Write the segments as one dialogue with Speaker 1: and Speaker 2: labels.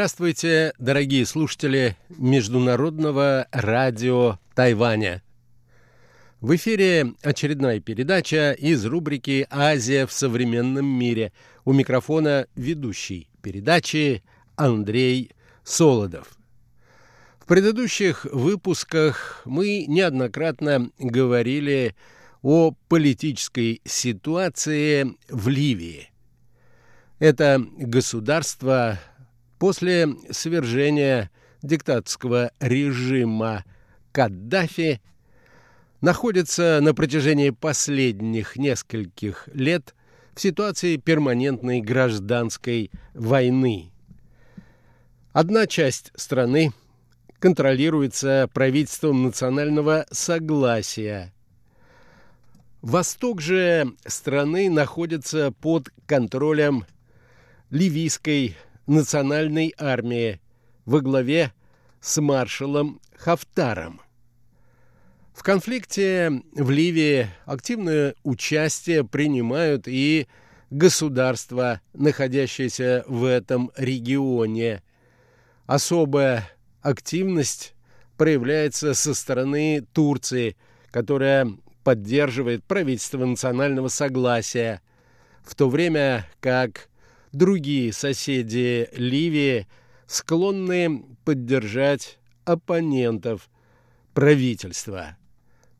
Speaker 1: Здравствуйте, дорогие слушатели Международного радио Тайваня. В эфире очередная передача из рубрики «Азия в современном мире». У микрофона ведущий передачи Андрей Солодов. В предыдущих выпусках мы неоднократно говорили о политической ситуации в Ливии. Это государство после свержения диктаторского режима Каддафи находится на протяжении последних нескольких лет в ситуации перманентной гражданской войны. Одна часть страны контролируется правительством национального согласия. Восток же страны находится под контролем ливийской национальной армии во главе с маршалом Хафтаром. В конфликте в Ливии активное участие принимают и государства, находящиеся в этом регионе. Особая активность проявляется со стороны Турции, которая поддерживает правительство национального согласия, в то время как другие соседи Ливии склонны поддержать оппонентов правительства.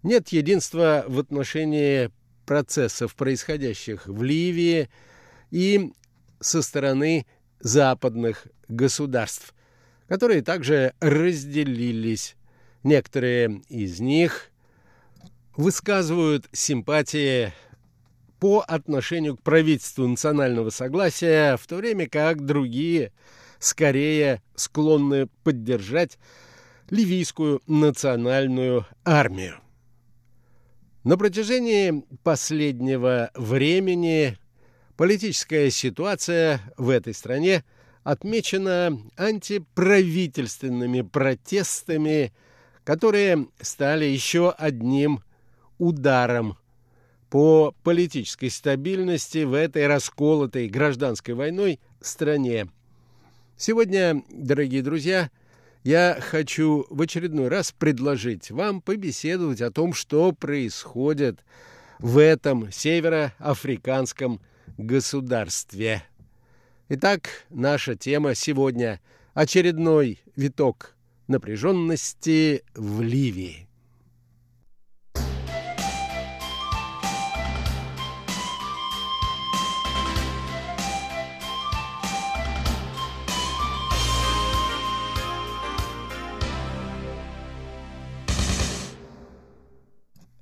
Speaker 1: Нет единства в отношении процессов, происходящих в Ливии и со стороны западных государств, которые также разделились. Некоторые из них высказывают симпатии по отношению к правительству национального согласия, в то время как другие скорее склонны поддержать ливийскую национальную армию. На протяжении последнего времени политическая ситуация в этой стране отмечена антиправительственными протестами, которые стали еще одним ударом по политической стабильности в этой расколотой гражданской войной стране. Сегодня, дорогие друзья, я хочу в очередной раз предложить вам побеседовать о том, что происходит в этом североафриканском государстве. Итак, наша тема сегодня – очередной виток напряженности в Ливии.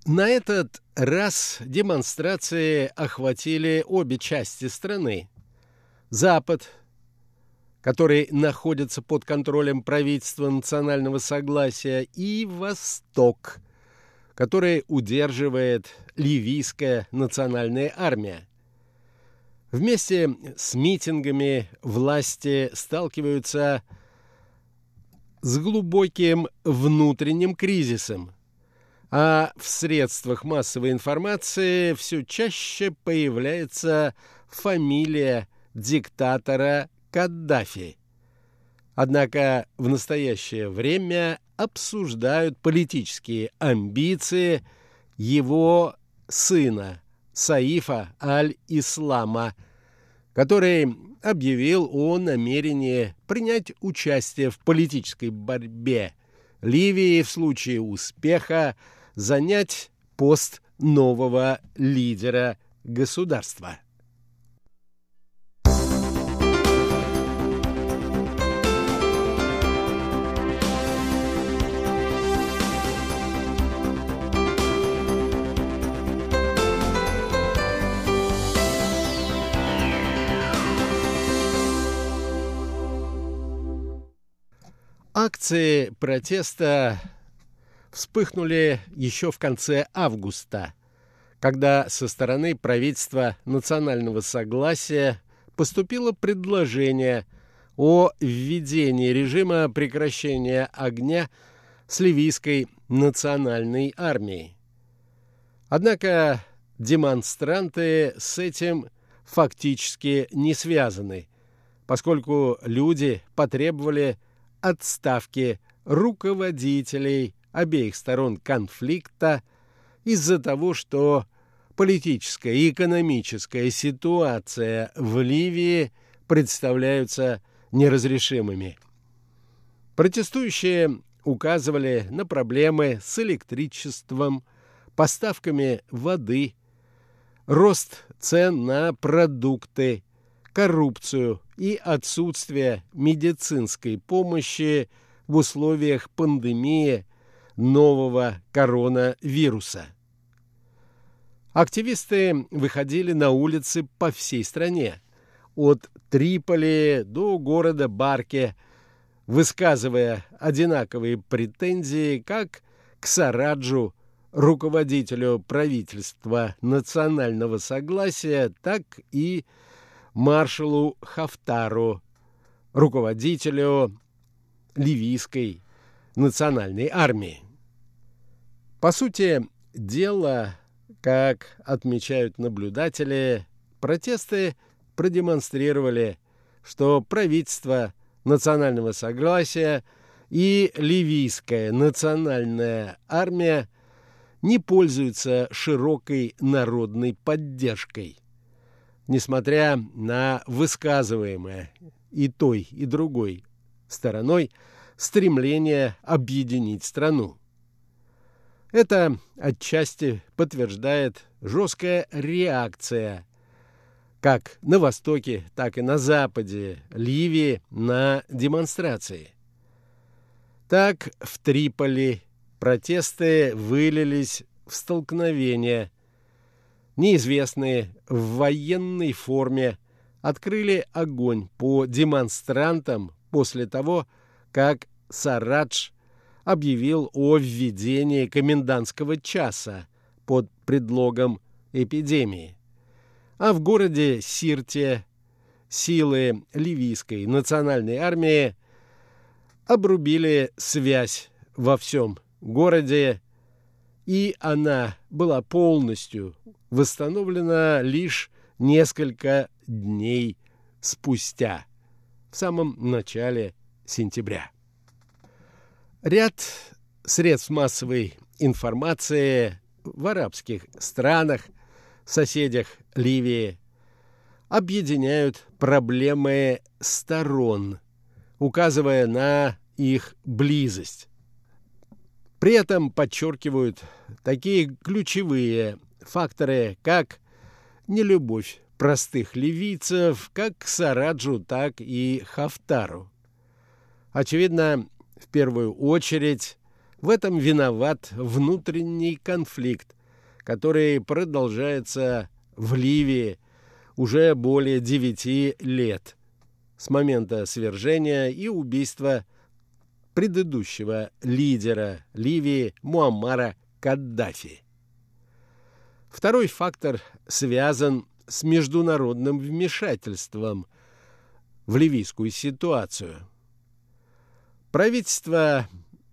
Speaker 1: На этот раз демонстрации охватили обе части страны. Запад, который находится под контролем правительства национального согласия, и Восток, который удерживает ливийская национальная армия. Вместе с митингами власти сталкиваются с глубоким внутренним кризисом – а в средствах массовой информации все чаще появляется фамилия диктатора Каддафи. Однако в настоящее время обсуждают политические амбиции его сына Саифа аль-Ислама, который объявил о намерении принять участие в политической борьбе Ливии в случае успеха – занять пост нового лидера государства. Акции протеста вспыхнули еще в конце августа, когда со стороны правительства национального согласия поступило предложение о введении режима прекращения огня с ливийской национальной армией. Однако демонстранты с этим фактически не связаны, поскольку люди потребовали отставки руководителей обеих сторон конфликта из-за того, что политическая и экономическая ситуация в Ливии представляются неразрешимыми. Протестующие указывали на проблемы с электричеством, поставками воды, рост цен на продукты, коррупцию и отсутствие медицинской помощи в условиях пандемии нового коронавируса. Активисты выходили на улицы по всей стране, от Триполи до города Барке, высказывая одинаковые претензии как к Сараджу, руководителю правительства национального согласия, так и маршалу Хафтару, руководителю ливийской национальной армии. По сути дела, как отмечают наблюдатели, протесты продемонстрировали, что правительство национального согласия и ливийская национальная армия не пользуются широкой народной поддержкой. Несмотря на высказываемое и той, и другой стороной стремление объединить страну. Это отчасти подтверждает жесткая реакция как на Востоке, так и на Западе Ливии на демонстрации. Так в Триполи протесты вылились в столкновения. Неизвестные в военной форме открыли огонь по демонстрантам после того, как Сарадж объявил о введении комендантского часа под предлогом эпидемии. А в городе Сирте силы ливийской национальной армии обрубили связь во всем городе, и она была полностью восстановлена лишь несколько дней спустя, в самом начале сентября. Ряд средств массовой информации в арабских странах, соседях Ливии, объединяют проблемы сторон, указывая на их близость. При этом подчеркивают такие ключевые факторы, как нелюбовь простых ливийцев как к Сараджу, так и Хафтару. Очевидно, в первую очередь в этом виноват внутренний конфликт, который продолжается в Ливии уже более девяти лет с момента свержения и убийства предыдущего лидера Ливии Муаммара Каддафи. Второй фактор связан с международным вмешательством в ливийскую ситуацию. Правительство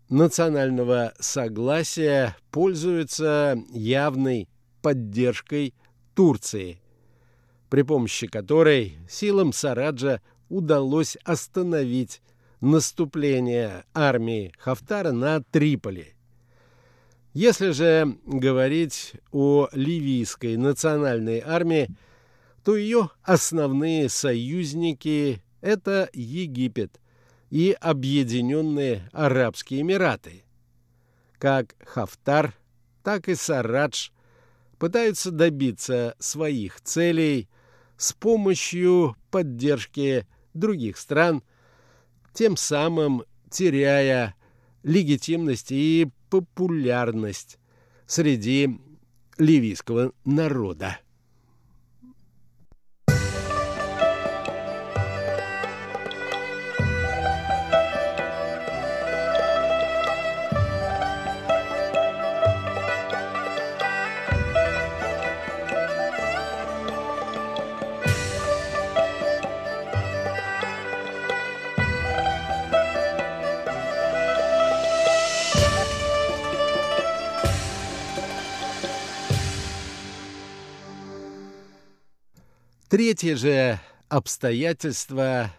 Speaker 1: национального согласия пользуется явной поддержкой Турции, при помощи которой силам Сараджа удалось остановить наступление армии Хафтара на Триполи. Если же говорить о ливийской национальной армии, то ее основные союзники – это Египет и Объединенные Арабские Эмираты. Как Хафтар, так и Сарадж пытаются добиться своих целей с помощью поддержки других стран, тем самым теряя легитимность и популярность среди ливийского народа. Третье же обстоятельство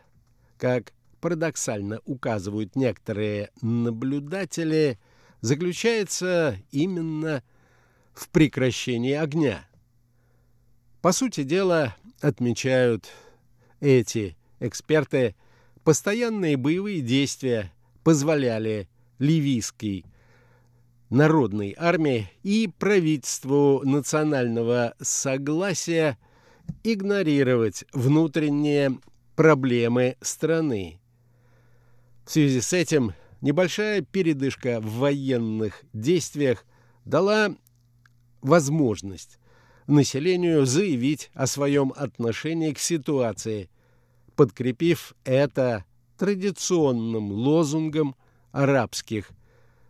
Speaker 1: как парадоксально указывают некоторые наблюдатели, заключается именно в прекращении огня. По сути дела, отмечают эти эксперты, постоянные боевые действия позволяли ливийской народной армии и правительству национального согласия игнорировать внутренние проблемы страны. В связи с этим небольшая передышка в военных действиях дала возможность населению заявить о своем отношении к ситуации, подкрепив это традиционным лозунгом арабских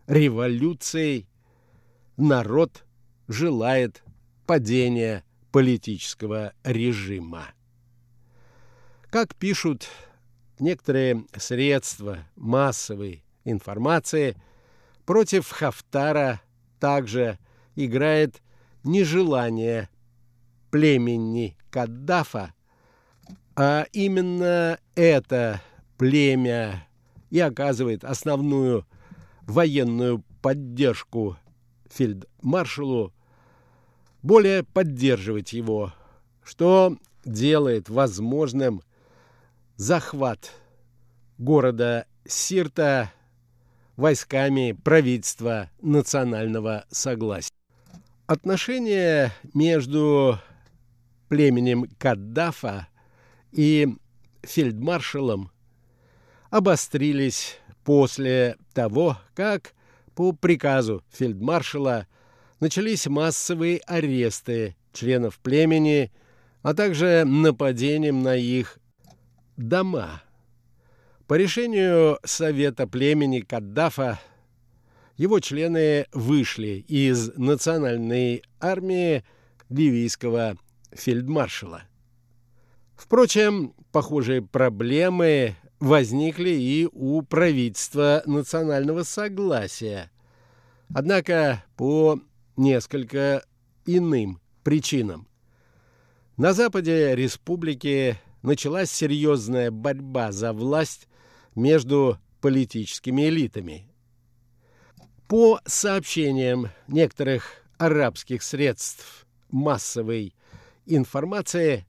Speaker 1: революций «Народ желает падения политического режима». Как пишут некоторые средства массовой информации, против Хафтара также играет нежелание племени Каддафа, а именно это племя и оказывает основную военную поддержку фельдмаршалу, более поддерживать его, что делает возможным захват города Сирта войсками правительства национального согласия. Отношения между племенем Каддафа и фельдмаршалом обострились после того, как по приказу фельдмаршала начались массовые аресты членов племени, а также нападением на их дома. По решению Совета племени Каддафа его члены вышли из национальной армии ливийского фельдмаршала. Впрочем, похожие проблемы возникли и у правительства национального согласия, однако по несколько иным причинам. На западе республики началась серьезная борьба за власть между политическими элитами. По сообщениям некоторых арабских средств массовой информации,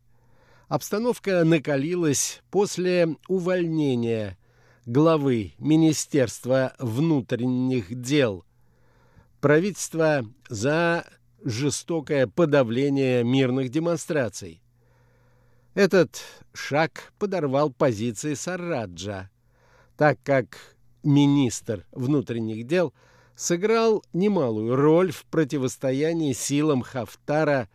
Speaker 1: обстановка накалилась после увольнения главы Министерства внутренних дел правительства за жестокое подавление мирных демонстраций. Этот шаг подорвал позиции Сараджа, так как министр внутренних дел сыграл немалую роль в противостоянии силам Хафтара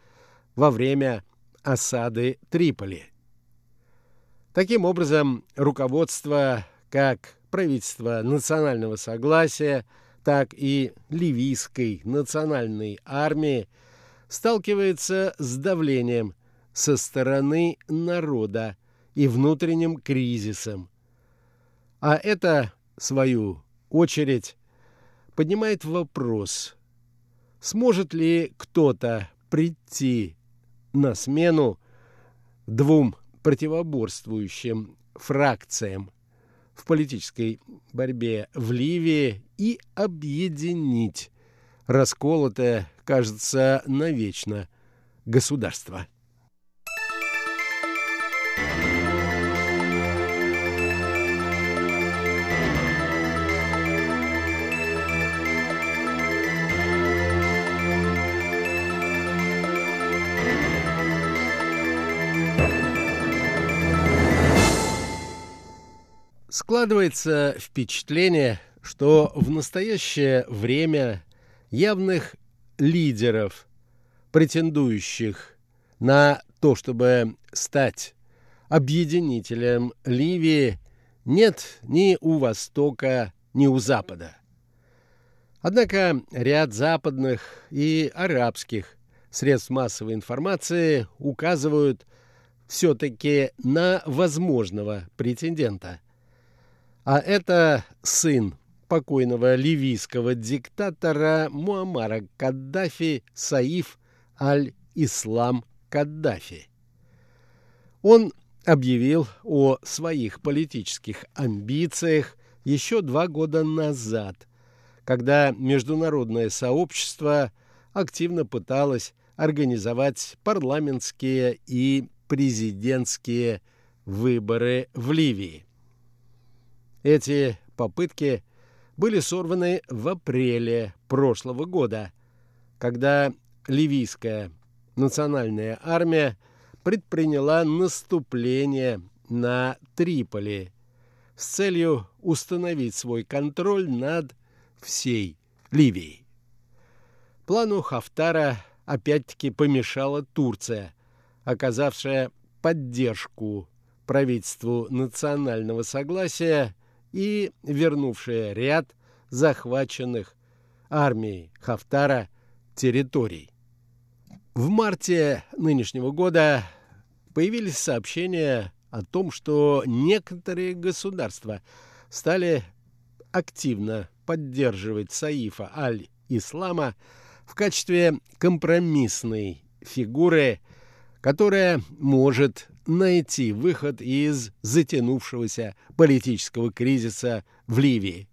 Speaker 1: во время осады Триполи. Таким образом, руководство как правительства национального согласия, так и ливийской национальной армии сталкивается с давлением со стороны народа и внутренним кризисом. А это, в свою очередь, поднимает вопрос, сможет ли кто-то прийти на смену двум противоборствующим фракциям в политической борьбе в Ливии и объединить расколотое, кажется, навечно государство. Складывается впечатление, что в настоящее время явных лидеров, претендующих на то, чтобы стать объединителем Ливии, нет ни у Востока, ни у Запада. Однако ряд западных и арабских средств массовой информации указывают все-таки на возможного претендента – а это сын покойного ливийского диктатора Муаммара Каддафи Саиф аль-Ислам Каддафи. Он объявил о своих политических амбициях еще два года назад, когда международное сообщество активно пыталось организовать парламентские и президентские выборы в Ливии. Эти попытки были сорваны в апреле прошлого года, когда ливийская национальная армия предприняла наступление на Триполи с целью установить свой контроль над всей Ливией. Плану Хафтара опять-таки помешала Турция, оказавшая поддержку правительству национального согласия и вернувшая ряд захваченных армией Хафтара территорий. В марте нынешнего года появились сообщения о том, что некоторые государства стали активно поддерживать Саифа аль-Ислама в качестве компромиссной фигуры, которая может найти выход из затянувшегося политического кризиса в Ливии.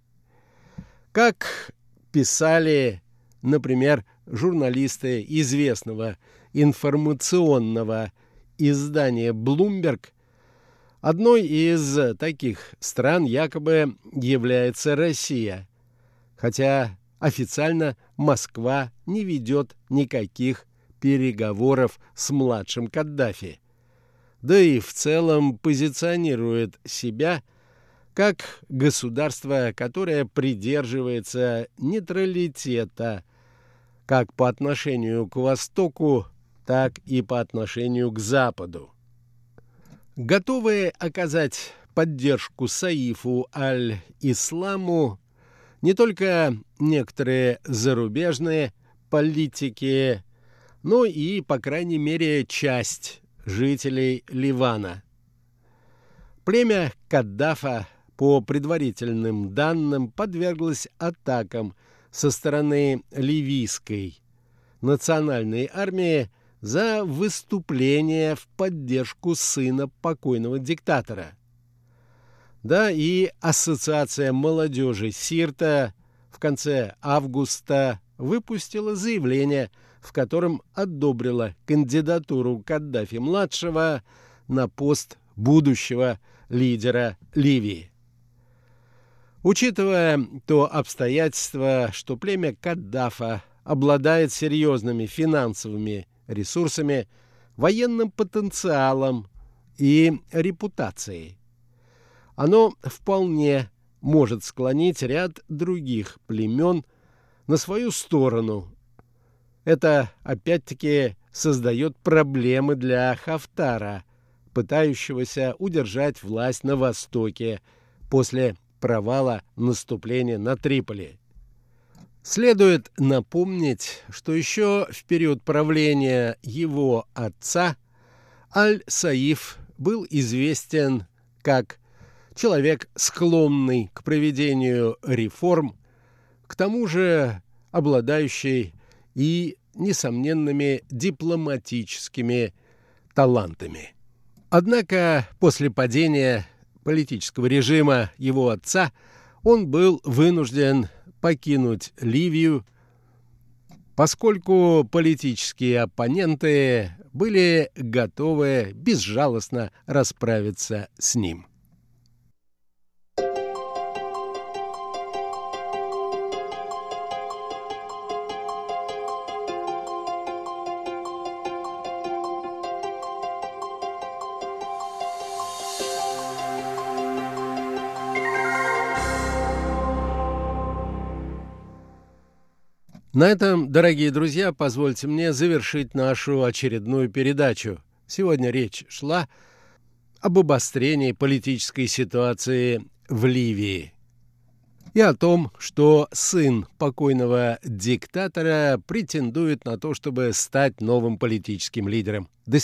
Speaker 1: Как писали, например, журналисты известного информационного издания Bloomberg, одной из таких стран якобы является Россия, хотя официально Москва не ведет никаких переговоров с младшим Каддафи, да и в целом позиционирует себя как государство, которое придерживается нейтралитета как по отношению к Востоку, так и по отношению к Западу. Готовые оказать поддержку Саифу аль-Исламу не только некоторые зарубежные политики, но и, по крайней мере, часть жителей Ливана. Племя Каддафа, по предварительным данным, подверглось атакам – со стороны ливийской национальной армии за выступление в поддержку сына покойного диктатора. Да, и Ассоциация молодежи Сирта в конце августа выпустила заявление, в котором одобрила кандидатуру Каддафи-младшего на пост будущего лидера Ливии. Учитывая то обстоятельство, что племя Каддафа обладает серьезными финансовыми ресурсами, военным потенциалом и репутацией, оно вполне может склонить ряд других племен на свою сторону. Это, опять-таки, создает проблемы для Хафтара, пытающегося удержать власть на Востоке после провала наступления на Триполи. Следует напомнить, что еще в период правления его отца Аль-Саиф был известен как человек, склонный к проведению реформ, к тому же обладающий и несомненными дипломатическими талантами. Однако после падения политического режима его отца, он был вынужден покинуть Ливию, поскольку политические оппоненты были готовы безжалостно расправиться с ним. На этом, дорогие друзья, позвольте мне завершить нашу очередную передачу. Сегодня речь шла об обострении политической ситуации в Ливии и о том, что сын покойного диктатора претендует на то, чтобы стать новым политическим лидером. До